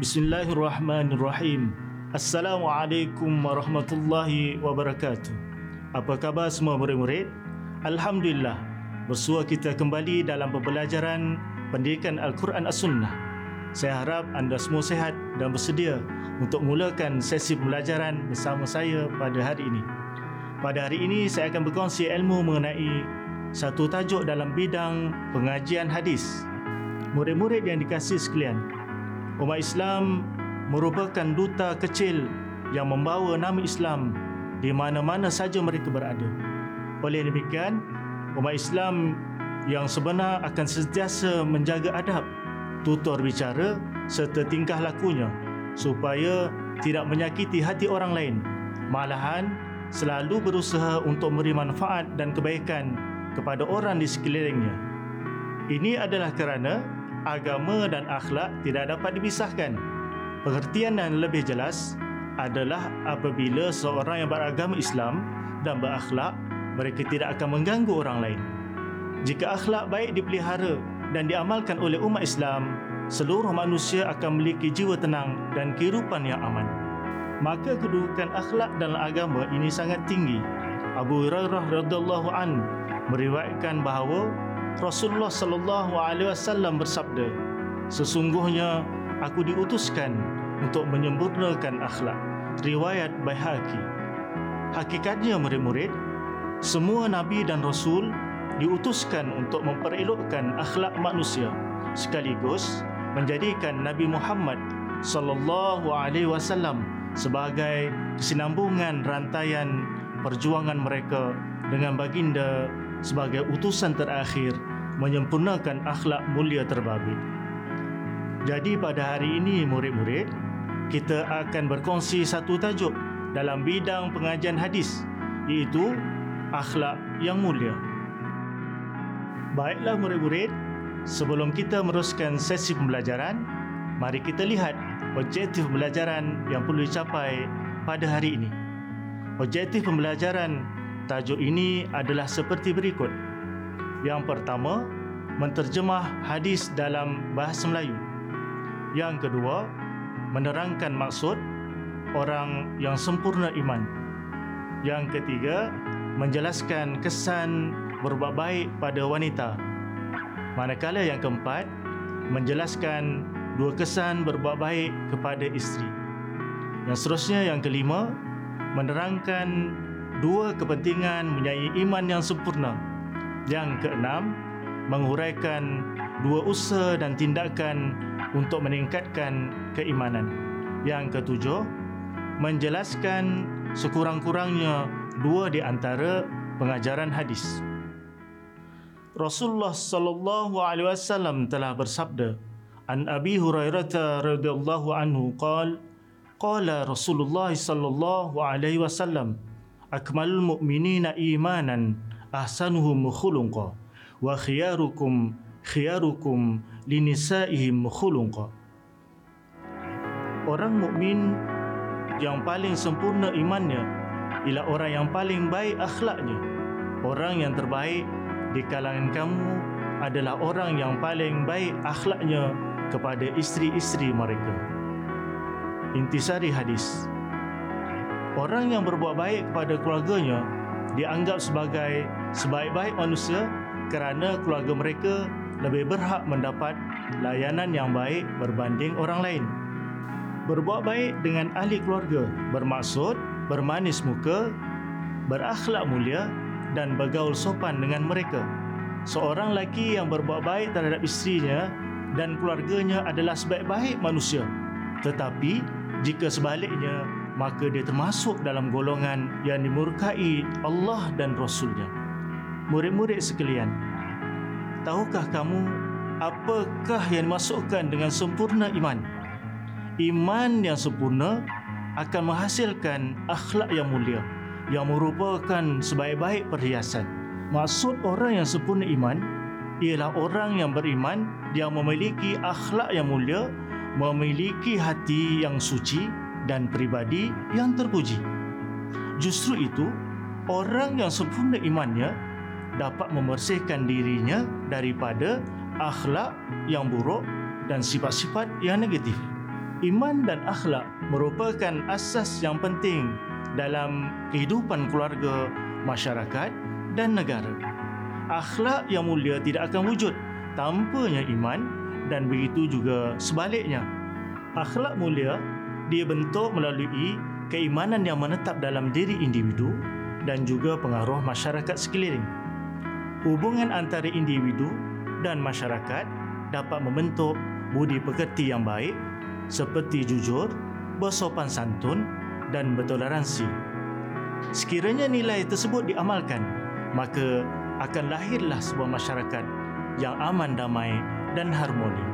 Bismillahirrahmanirrahim. Assalamualaikum warahmatullahi wabarakatuh. Apa khabar semua murid-murid? Alhamdulillah, bersua kita kembali dalam pembelajaran pendidikan Al-Quran As-Sunnah. Saya harap anda semua sehat dan bersedia untuk mulakan sesi pembelajaran bersama saya pada hari ini. Pada hari ini, saya akan berkongsi ilmu mengenai satu tajuk dalam bidang pengajian hadis. Murid-murid yang dikasih sekalian, umat Islam merupakan duta kecil yang membawa nama Islam di mana-mana saja mereka berada. Oleh demikian, umat Islam yang sebenar akan sentiasa menjaga adab, tutur bicara serta tingkah lakunya supaya tidak menyakiti hati orang lain. Malahan, selalu berusaha untuk memberi manfaat dan kebaikan kepada orang di sekelilingnya. Ini adalah kerana agama dan akhlak tidak dapat dipisahkan. Pengertian yang lebih jelas adalah apabila seorang yang beragama Islam dan berakhlak, mereka tidak akan mengganggu orang lain. Jika akhlak baik dipelihara dan diamalkan oleh umat Islam, seluruh manusia akan memiliki jiwa tenang dan kehidupan yang aman. Maka kedudukan akhlak dalam agama ini sangat tinggi. Abu Hurairah radhiyallahu an meriwayatkan bahawa Rasulullah sallallahu alaihi wasallam bersabda, "Sesungguhnya aku diutuskan untuk menyempurnakan akhlak." Riwayat Baihaqi. Hakikatnya murid-murid, semua nabi dan rasul diutuskan untuk memperelokkan akhlak manusia sekaligus menjadikan Nabi Muhammad sallallahu alaihi wasallam sebagai kesinambungan rantaian perjuangan mereka dengan baginda sebagai utusan terakhir menyempurnakan akhlak mulia terbabit. Jadi pada hari ini murid-murid, kita akan berkongsi satu tajuk dalam bidang pengajian hadis iaitu akhlak yang mulia. Baiklah murid-murid, sebelum kita meneruskan sesi pembelajaran, mari kita lihat objektif pembelajaran yang perlu dicapai pada hari ini. Objektif pembelajaran tajuk ini adalah seperti berikut. Yang pertama, menterjemah hadis dalam bahasa Melayu. Yang kedua, menerangkan maksud orang yang sempurna iman. Yang ketiga, menjelaskan kesan berbuat baik pada wanita. Manakala yang keempat, menjelaskan dua kesan berbuat baik kepada isteri. Yang seterusnya yang kelima, menerangkan dua kepentingan mempunyai iman yang sempurna. Yang keenam, menguraikan dua usaha dan tindakan untuk meningkatkan keimanan. Yang ketujuh, menjelaskan sekurang-kurangnya dua di antara pengajaran hadis. Rasulullah sallallahu alaihi wasallam telah bersabda, "An Abi Hurairah radhiyallahu anhu qala, qala Rasulullah sallallahu alaihi wasallam, akmalul mu'minina imanan ahsanuhum khuluqa wa khiyarukum khiyarukum linisaihim khuluqa." Orang mukmin yang paling sempurna imannya ialah orang yang paling baik akhlaknya. Orang yang terbaik di kalangan kamu adalah orang yang paling baik akhlaknya kepada isteri-isteri mereka. Intisari hadis. Orang yang berbuat baik kepada keluarganya dianggap sebagai sebaik-baik manusia kerana keluarga mereka lebih berhak mendapat layanan yang baik berbanding orang lain. Berbuat baik dengan ahli keluarga bermaksud bermanis muka, berakhlak mulia dan bergaul sopan dengan mereka. Seorang lelaki yang berbuat baik terhadap isterinya dan keluarganya adalah sebaik-baik manusia. Tetapi jika sebaliknya, maka dia termasuk dalam golongan yang dimurkai Allah dan Rasulnya. Murid-murid sekalian, tahukah kamu apakah yang dimasukkan dengan sempurna iman? iman yang sempurna akan menghasilkan akhlak yang mulia yang merupakan sebaik-baik perhiasan. Maksud orang yang sempurna iman ialah orang yang beriman yang memiliki akhlak yang mulia, memiliki hati yang suci dan pribadi yang terpuji. Justru itu, orang yang sempurna imannya dapat membersihkan dirinya daripada akhlak yang buruk dan sifat-sifat yang negatif. iman dan akhlak merupakan asas yang penting dalam kehidupan keluarga, masyarakat dan negara. Akhlak yang mulia tidak akan wujud tanpanya iman dan begitu juga sebaliknya. Akhlak mulia dibentuk melalui keimanan yang menetap dalam diri individu dan juga pengaruh masyarakat sekeliling. Hubungan antara individu dan masyarakat dapat membentuk budi pekerti yang baik seperti jujur, bersopan santun dan bertoleransi. Sekiranya nilai tersebut diamalkan, maka akan lahirlah sebuah masyarakat yang aman damai dan harmoni.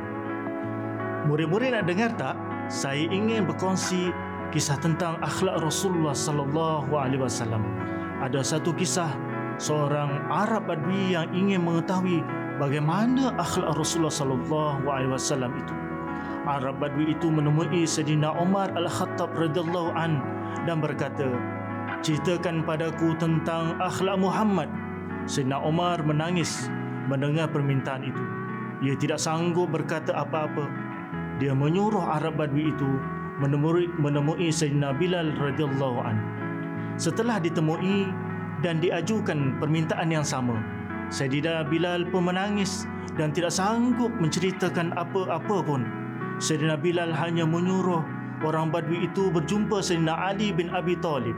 Murid-murid nak dengar tak? Saya ingin berkongsi kisah tentang akhlak Rasulullah sallallahu alaihi wasallam. Ada satu kisah seorang Arab Badui yang ingin mengetahui bagaimana akhlak Rasulullah sallallahu alaihi wasallam itu. Arab Badui itu menemui Sayyidina Umar Al-Khattab radhiyallahu an dan berkata, "Ceritakan padaku tentang akhlak Muhammad." Sayyidina Umar menangis mendengar permintaan itu. Ia tidak sanggup berkata apa-apa. Dia menyuruh Arab Badui itu menemui menemui Sayyidina Bilal radhiyallahu an. Setelah ditemui dan diajukan permintaan yang sama, Sayyidina Bilal pun menangis dan tidak sanggup menceritakan apa-apa pun. Sayyidina Bilal hanya menyuruh orang Badui itu berjumpa Sayyidina Ali bin Abi Talib.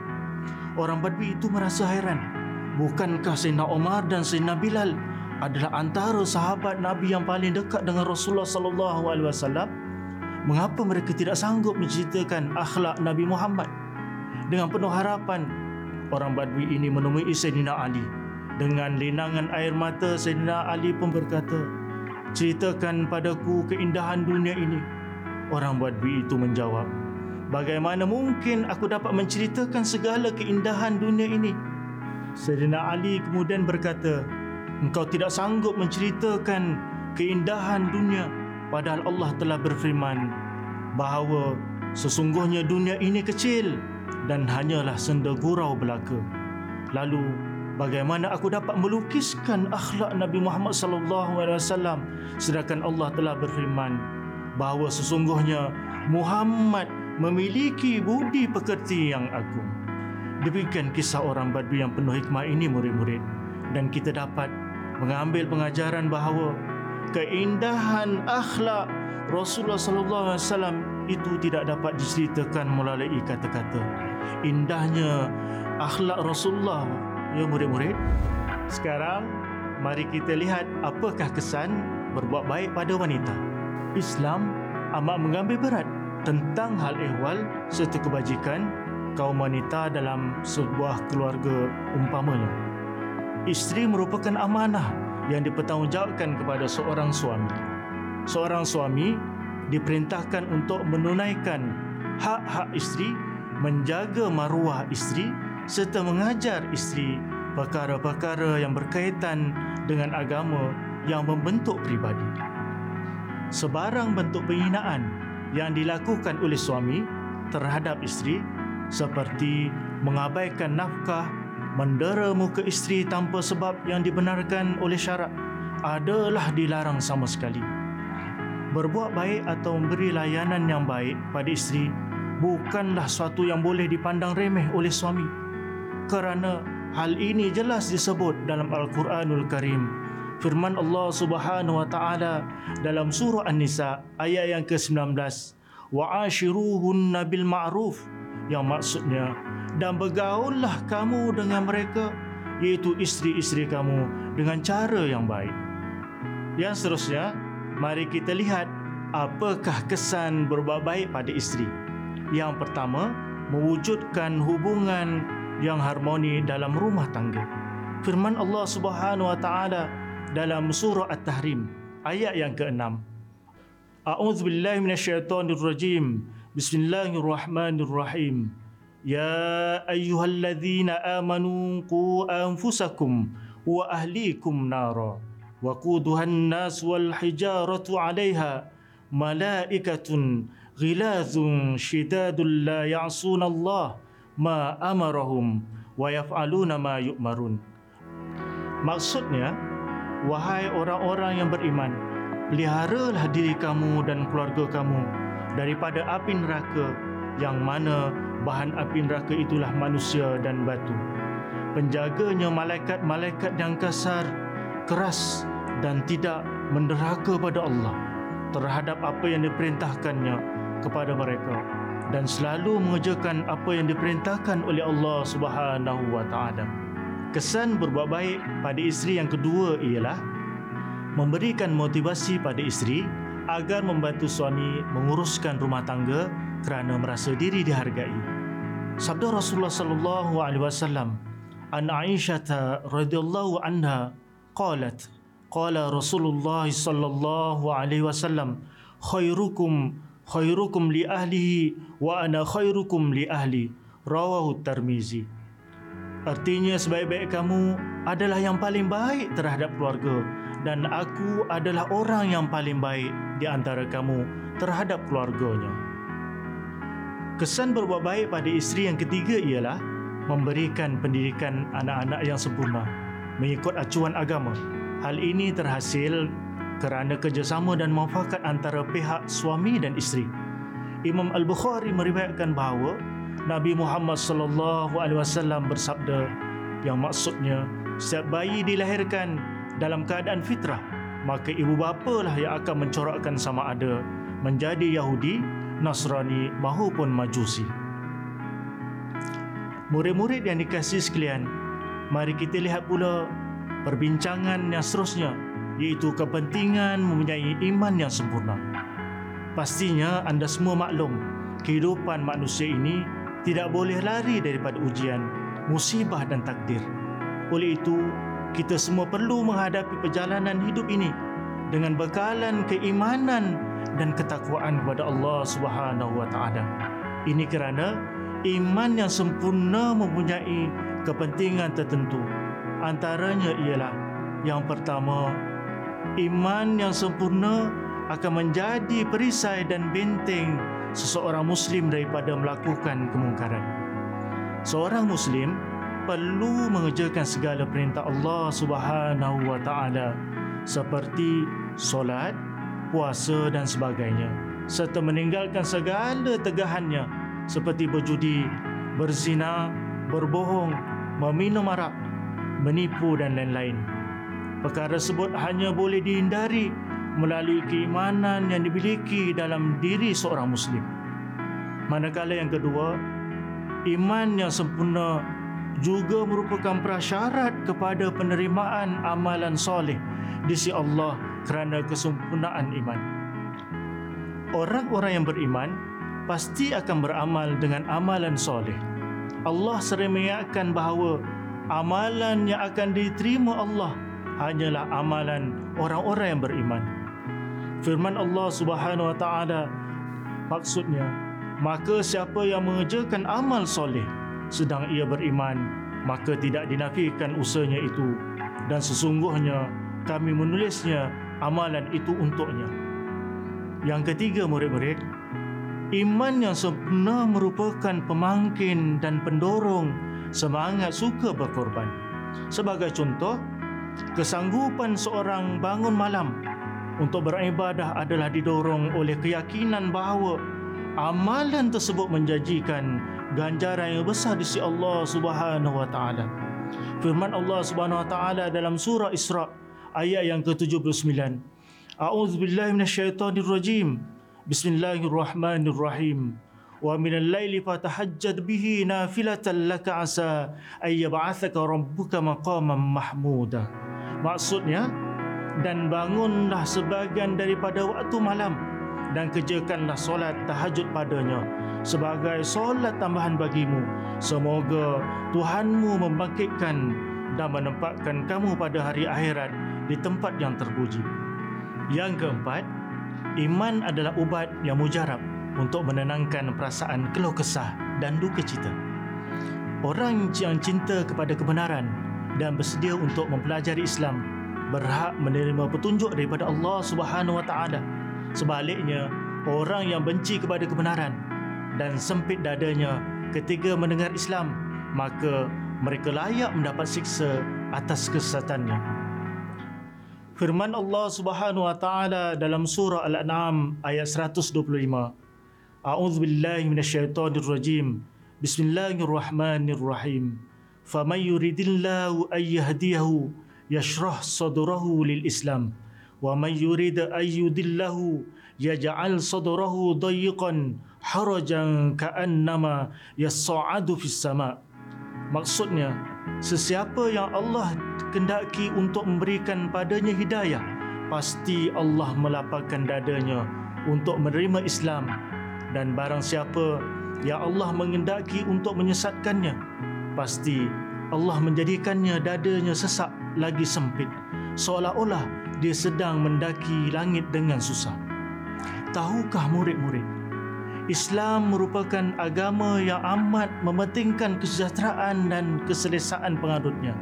Orang Badui itu merasa heran. Bukankah Sayyidina Omar dan Sayyidina Bilal adalah antara sahabat Nabi yang paling dekat dengan Rasulullah sallallahu alaihi wasallam? Mengapa mereka tidak sanggup menceritakan akhlak Nabi Muhammad? Dengan penuh harapan, orang Badui ini menemui Sayyidina Ali. Dengan linangan air mata, Sayyidina Ali pun berkata, Ceritakan padaku keindahan dunia ini. Orang Badui itu menjawab, Bagaimana mungkin aku dapat menceritakan segala keindahan dunia ini? Sayyidina Ali kemudian berkata, engkau tidak sanggup menceritakan keindahan dunia padahal Allah telah berfirman bahawa sesungguhnya dunia ini kecil dan hanyalah senda gurau belaka. Lalu bagaimana aku dapat melukiskan akhlak Nabi Muhammad sallallahu alaihi wasallam? Sedangkan Allah telah berfirman bahawa sesungguhnya Muhammad memiliki budi pekerti yang agung. Demikian kisah orang Badui yang penuh hikmah ini murid-murid. Dan kita dapat mengambil pengajaran bahawa keindahan akhlak Rasulullah sallallahu alaihi wasallam itu tidak dapat diceritakan melalui kata-kata. Indahnya akhlak Rasulullah ya murid-murid. Sekarang mari kita lihat apakah kesan berbuat baik pada wanita. Islam amat mengambil berat tentang hal ehwal serta kebajikan kaum wanita dalam sebuah keluarga umpamanya isteri merupakan amanah yang dipertanggungjawabkan kepada seorang suami. Seorang suami diperintahkan untuk menunaikan hak-hak isteri, menjaga maruah isteri serta mengajar isteri perkara-perkara yang berkaitan dengan agama yang membentuk pribadi. Sebarang bentuk penghinaan yang dilakukan oleh suami terhadap isteri seperti mengabaikan nafkah mendera muka isteri tanpa sebab yang dibenarkan oleh syarak adalah dilarang sama sekali. Berbuat baik atau memberi layanan yang baik pada isteri bukanlah suatu yang boleh dipandang remeh oleh suami. Kerana hal ini jelas disebut dalam Al-Quranul Karim. Firman Allah Subhanahu wa taala dalam surah An-Nisa ayat yang ke-19, "Wa ashiruhunna bil ma'ruf" yang maksudnya dan bergaullah kamu dengan mereka iaitu isteri-isteri kamu dengan cara yang baik. Yang seterusnya, mari kita lihat apakah kesan berbuat baik pada isteri. Yang pertama, mewujudkan hubungan yang harmoni dalam rumah tangga. Firman Allah Subhanahu wa taala dalam surah At-Tahrim ayat yang ke-6. A'udzu billahi minasyaitonir rajim. Bismillahirrahmanirrahim. يا أيها الذين آمنوا قوا أنفسكم وأهليكم نارا وقودها الناس والحجارة عليها ملائكة غلاظ شداد لا يعصون الله ما أمرهم ويفعلون ما يؤمرون Maksudnya, wahai orang-orang yang beriman, peliharalah diri kamu dan keluarga kamu daripada api neraka yang mana bahan api neraka itulah manusia dan batu. Penjaganya malaikat-malaikat yang kasar, keras dan tidak menderhaka pada Allah terhadap apa yang diperintahkannya kepada mereka dan selalu mengerjakan apa yang diperintahkan oleh Allah Subhanahu wa taala. Kesan berbuat baik pada isteri yang kedua ialah memberikan motivasi pada isteri agar membantu suami menguruskan rumah tangga kerana merasa diri dihargai. Sabda Rasulullah sallallahu alaihi wasallam an Aisyah radhiyallahu anha qalat qala Rasulullah sallallahu alaihi wasallam khairukum khairukum li ahlihi wa ana khairukum li ahli rawahu Tirmizi Artinya sebaik-baik kamu adalah yang paling baik terhadap keluarga dan aku adalah orang yang paling baik di antara kamu terhadap keluarganya. Kesan berbuat baik pada isteri yang ketiga ialah memberikan pendidikan anak-anak yang sempurna mengikut acuan agama. Hal ini terhasil kerana kerjasama dan muafakat antara pihak suami dan isteri. Imam Al-Bukhari meriwayatkan bahawa Nabi Muhammad sallallahu alaihi wasallam bersabda yang maksudnya setiap bayi dilahirkan dalam keadaan fitrah maka ibu bapa lah yang akan mencorakkan sama ada menjadi Yahudi, Nasrani maupun Majusi. Murid-murid yang dikasihi sekalian, mari kita lihat pula perbincangan yang seterusnya iaitu kepentingan mempunyai iman yang sempurna. Pastinya anda semua maklum kehidupan manusia ini tidak boleh lari daripada ujian, musibah dan takdir. Oleh itu, kita semua perlu menghadapi perjalanan hidup ini dengan bekalan keimanan dan ketakwaan kepada Allah Subhanahu wa taala. Ini kerana iman yang sempurna mempunyai kepentingan tertentu. Antaranya ialah yang pertama, iman yang sempurna akan menjadi perisai dan benteng seseorang muslim daripada melakukan kemungkaran. Seorang muslim perlu mengerjakan segala perintah Allah Subhanahu wa taala seperti solat, puasa dan sebagainya serta meninggalkan segala tegahannya seperti berjudi, berzina, berbohong, meminum arak, menipu dan lain-lain. Perkara tersebut hanya boleh dihindari melalui keimanan yang dimiliki dalam diri seorang muslim. Manakala yang kedua, iman yang sempurna juga merupakan prasyarat kepada penerimaan amalan soleh di sisi Allah kerana kesempurnaan iman. Orang-orang yang beriman pasti akan beramal dengan amalan soleh. Allah sering mengingatkan bahawa amalan yang akan diterima Allah hanyalah amalan orang-orang yang beriman firman Allah Subhanahu wa taala maksudnya maka siapa yang mengerjakan amal soleh sedang ia beriman maka tidak dinafikan usahanya itu dan sesungguhnya kami menulisnya amalan itu untuknya yang ketiga murid-murid iman yang sempurna merupakan pemangkin dan pendorong semangat suka berkorban sebagai contoh kesanggupan seorang bangun malam untuk beribadah adalah didorong oleh keyakinan bahawa amalan tersebut menjanjikan ganjaran yang besar di sisi Allah Subhanahu wa taala. Firman Allah Subhanahu wa taala dalam surah Isra ayat yang ke-79. A'udzu billahi minasyaitonir rajim. Bismillahirrahmanirrahim. Wa minal laili fatahajjad bihi nafilatan laka asa ay yab'athaka rabbuka maqaman mahmuda. Maksudnya, dan bangunlah sebahagian daripada waktu malam dan kerjakanlah solat tahajud padanya sebagai solat tambahan bagimu semoga Tuhanmu membangkitkan dan menempatkan kamu pada hari akhirat di tempat yang terpuji yang keempat iman adalah ubat yang mujarab untuk menenangkan perasaan keluh kesah dan duka cita orang yang cinta kepada kebenaran dan bersedia untuk mempelajari Islam berhak menerima petunjuk daripada Allah Subhanahu Wa Taala. Sebaliknya, orang yang benci kepada kebenaran dan sempit dadanya ketika mendengar Islam, maka mereka layak mendapat siksa atas kesesatannya. Firman Allah Subhanahu wa taala dalam surah Al-An'am ayat 125. A'udzu billahi minasyaitonir rajim. Bismillahirrahmanirrahim. Faman yuridillahu ay yahdiyahu yashrah sadrahu lil Islam wa man yurid ay yudillahu yaj'al sadrahu dayyqan harajan ka'annama yas'adu fis sama' Maksudnya, sesiapa yang Allah kendaki untuk memberikan padanya hidayah, pasti Allah melapangkan dadanya untuk menerima Islam dan barang siapa yang Allah mengendaki untuk menyesatkannya, pasti Allah menjadikannya dadanya sesak lagi sempit, seolah-olah dia sedang mendaki langit dengan susah. Tahukah murid-murid Islam merupakan agama yang amat mementingkan kesejahteraan dan keselesaan pengadutnya.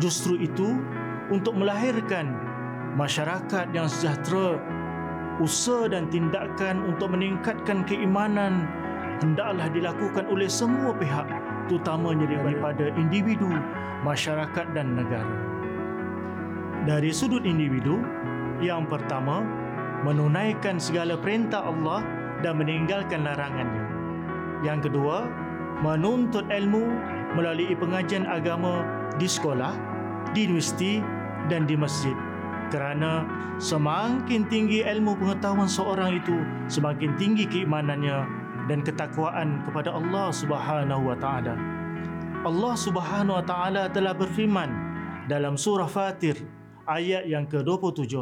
Justru itu, untuk melahirkan masyarakat yang sejahtera, usaha dan tindakan untuk meningkatkan keimanan hendaklah dilakukan oleh semua pihak, terutamanya daripada individu, masyarakat dan negara. Dari sudut individu, yang pertama, menunaikan segala perintah Allah dan meninggalkan larangannya. Yang kedua, menuntut ilmu melalui pengajian agama di sekolah, di universiti dan di masjid. Kerana semakin tinggi ilmu pengetahuan seorang itu, semakin tinggi keimanannya dan ketakwaan kepada Allah Subhanahu wa taala. Allah Subhanahu wa taala telah berfirman dalam surah Fatir ayat yang ke-27.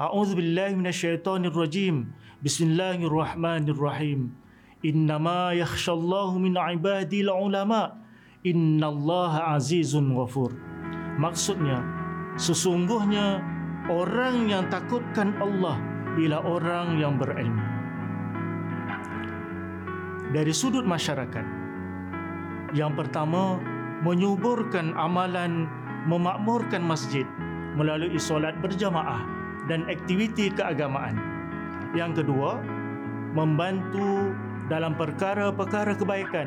A'udzu billahi minasyaitonir rajim. Bismillahirrahmanirrahim. Innama yakhshallahu min ibadil ulama. Innallaha azizun ghafur. Maksudnya, sesungguhnya orang yang takutkan Allah ialah orang yang berilmu. Dari sudut masyarakat, yang pertama, menyuburkan amalan memakmurkan masjid melalui solat berjamaah dan aktiviti keagamaan. Yang kedua, membantu dalam perkara-perkara kebaikan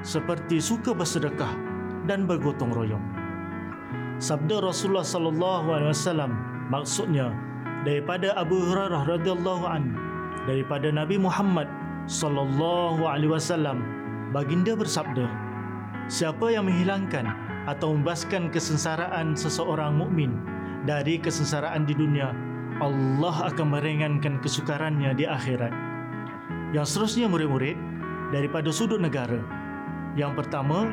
seperti suka bersedekah dan bergotong royong. Sabda Rasulullah sallallahu alaihi wasallam maksudnya daripada Abu Hurairah radhiyallahu an daripada Nabi Muhammad sallallahu alaihi wasallam baginda bersabda siapa yang menghilangkan atau membaskan kesengsaraan seseorang mukmin dari kesengsaraan di dunia Allah akan meringankan kesukarannya di akhirat. Yang seterusnya murid-murid daripada sudut negara. Yang pertama,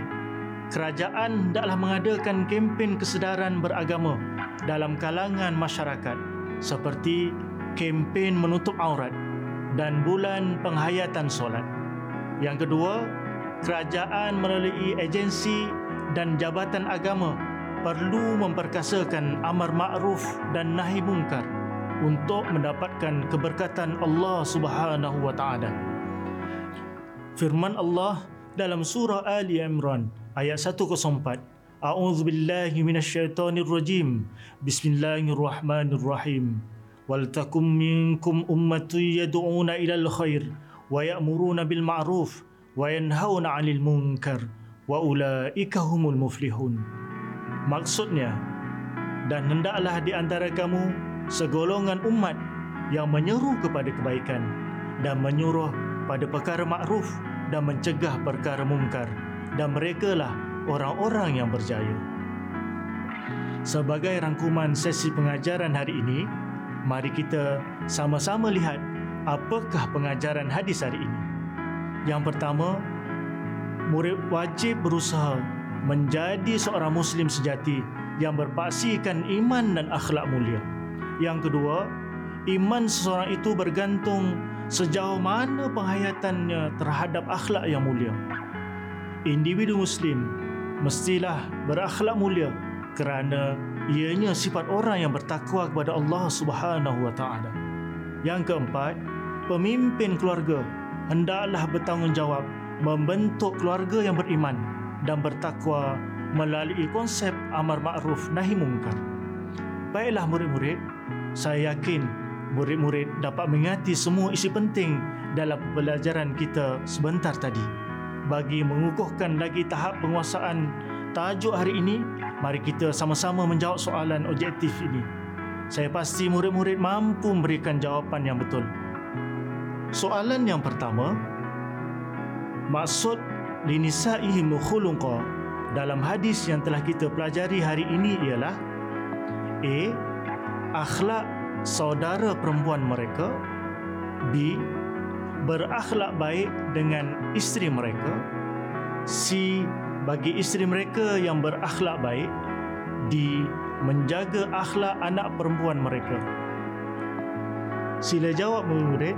kerajaan hendaklah mengadakan kempen kesedaran beragama dalam kalangan masyarakat seperti kempen menutup aurat dan bulan penghayatan solat. Yang kedua, kerajaan melalui agensi dan jabatan agama perlu memperkasakan amar ma'ruf dan nahi mungkar untuk mendapatkan keberkatan Allah Subhanahu wa taala. Firman Allah dalam surah Ali Imran ayat 104. A'udzu billahi minasyaitonir rajim. Bismillahirrahmanirrahim. Wal takum minkum ummatun yad'una ilal khair wa ya'muruna bil ma'ruf wa yanhauna 'anil munkar wa ulaika humul muflihun. Maksudnya dan hendaklah di antara kamu segolongan umat yang menyeru kepada kebaikan dan menyuruh pada perkara makruf dan mencegah perkara mungkar dan merekalah orang-orang yang berjaya. Sebagai rangkuman sesi pengajaran hari ini, mari kita sama-sama lihat apakah pengajaran hadis hari ini. Yang pertama, murid wajib berusaha menjadi seorang muslim sejati yang berpaksikan iman dan akhlak mulia. Yang kedua, iman seseorang itu bergantung sejauh mana penghayatannya terhadap akhlak yang mulia. Individu muslim mestilah berakhlak mulia kerana ianya sifat orang yang bertakwa kepada Allah Subhanahu wa taala. Yang keempat, pemimpin keluarga hendaklah bertanggungjawab membentuk keluarga yang beriman dan bertakwa melalui konsep amar ma'ruf nahi mungkar. Baiklah murid-murid, saya yakin murid-murid dapat mengingati semua isi penting dalam pembelajaran kita sebentar tadi. Bagi mengukuhkan lagi tahap penguasaan tajuk hari ini, mari kita sama-sama menjawab soalan objektif ini. saya pasti murid-murid mampu memberikan jawapan yang betul. Soalan yang pertama, maksud linisa'ihi mukhulunqa dalam hadis yang telah kita pelajari hari ini ialah A. Akhlak saudara perempuan mereka B. Berakhlak baik dengan isteri mereka C. Bagi isteri mereka yang berakhlak baik D menjaga akhlak anak perempuan mereka? Sila jawab murid,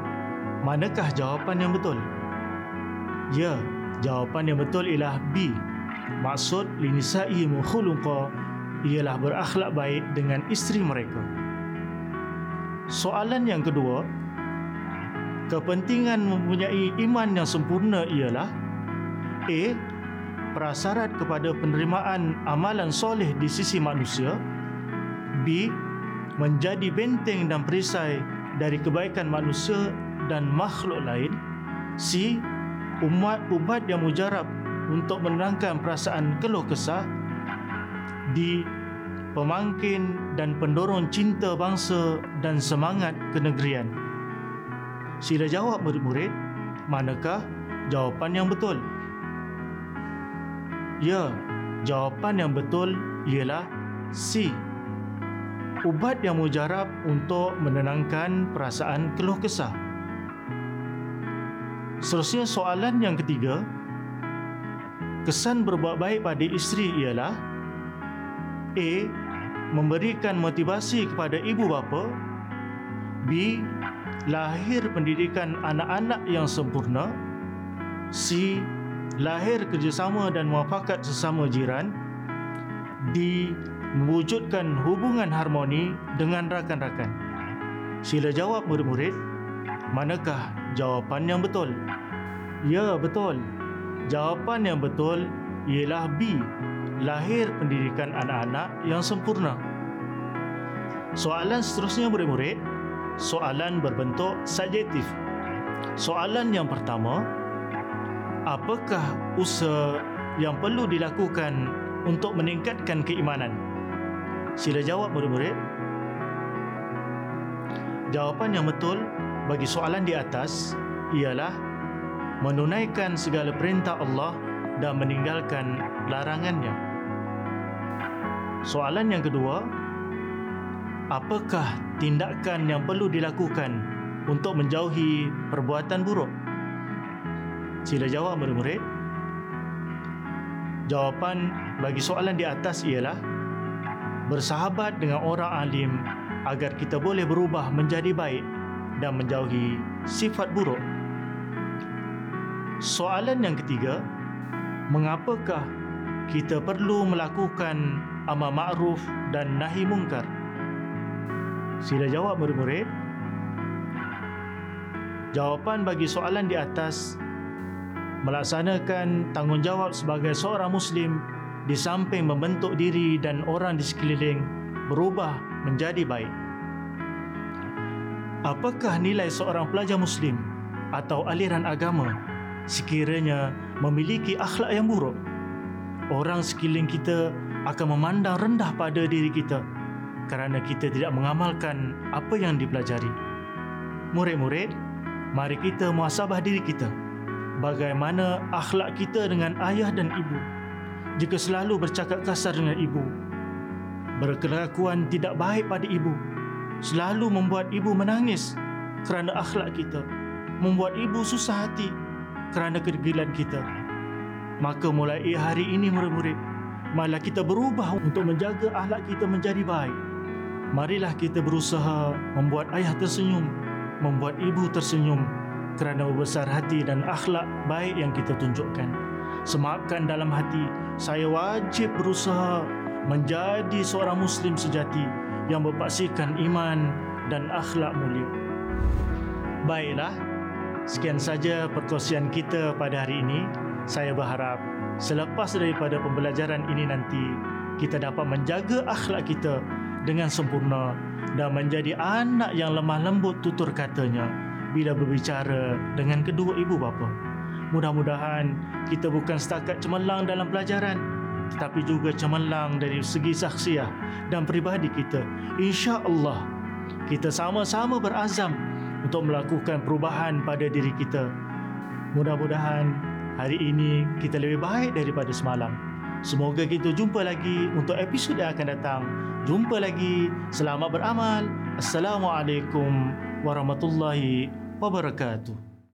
manakah jawapan yang betul? Ya, jawapan yang betul ialah B. Maksud linisa'i mukhulunqa ialah berakhlak baik dengan isteri mereka. Soalan yang kedua, kepentingan mempunyai iman yang sempurna ialah A prasyarat kepada penerimaan amalan soleh di sisi manusia B menjadi benteng dan perisai dari kebaikan manusia dan makhluk lain C umat ubat yang mujarab untuk menenangkan perasaan keluh kesah D pemangkin dan pendorong cinta bangsa dan semangat kenegerian Sila jawab murid-murid manakah jawapan yang betul? Ya, jawapan yang betul ialah C. Ubat yang mujarab untuk menenangkan perasaan keluh kesah. Seterusnya soalan yang ketiga. Kesan berbuat baik pada isteri ialah A. Memberikan motivasi kepada ibu bapa B. Lahir pendidikan anak-anak yang sempurna C lahir kerjasama dan muafakat sesama jiran di mewujudkan hubungan harmoni dengan rakan-rakan. Sila jawab murid-murid, manakah jawapan yang betul? Ya, betul. Jawapan yang betul ialah B, lahir pendidikan anak-anak yang sempurna. Soalan seterusnya murid-murid, soalan berbentuk subjektif. Soalan yang pertama, apakah usaha yang perlu dilakukan untuk meningkatkan keimanan? Sila jawab murid-murid. Jawapan yang betul bagi soalan di atas ialah menunaikan segala perintah Allah dan meninggalkan larangannya. Soalan yang kedua, apakah tindakan yang perlu dilakukan untuk menjauhi perbuatan buruk? Sila jawab murid-murid. Jawapan bagi soalan di atas ialah bersahabat dengan orang alim agar kita boleh berubah menjadi baik dan menjauhi sifat buruk. Soalan yang ketiga, mengapakah kita perlu melakukan amal ma'ruf dan nahi mungkar? Sila jawab murid-murid. Jawapan bagi soalan di atas melaksanakan tanggungjawab sebagai seorang Muslim di samping membentuk diri dan orang di sekeliling berubah menjadi baik. Apakah nilai seorang pelajar Muslim atau aliran agama sekiranya memiliki akhlak yang buruk? Orang sekeliling kita akan memandang rendah pada diri kita kerana kita tidak mengamalkan apa yang dipelajari. Murid-murid, mari kita muasabah diri kita. Bagaimana akhlak kita dengan ayah dan ibu? Jika selalu bercakap kasar dengan ibu berkelakuan tidak baik pada ibu selalu membuat ibu menangis kerana akhlak kita membuat ibu susah hati kerana kedegilan kita maka mulai hari ini murid-murid malah kita berubah untuk menjaga akhlak kita menjadi baik marilah kita berusaha membuat ayah tersenyum membuat ibu tersenyum kerana besar hati dan akhlak baik yang kita tunjukkan. Semakkan dalam hati, saya wajib berusaha menjadi seorang Muslim sejati yang berpaksikan iman dan akhlak mulia. Baiklah, sekian saja perkongsian kita pada hari ini. Saya berharap selepas daripada pembelajaran ini nanti, kita dapat menjaga akhlak kita dengan sempurna dan menjadi anak yang lemah lembut tutur katanya bila berbicara dengan kedua ibu bapa. Mudah-mudahan kita bukan setakat cemerlang dalam pelajaran tetapi juga cemerlang dari segi saksiah dan peribadi kita. Insya-Allah kita sama-sama berazam untuk melakukan perubahan pada diri kita. Mudah-mudahan hari ini kita lebih baik daripada semalam. Semoga kita jumpa lagi untuk episod yang akan datang. Jumpa lagi. Selamat beramal. Assalamualaikum warahmatullahi wabarakatuh.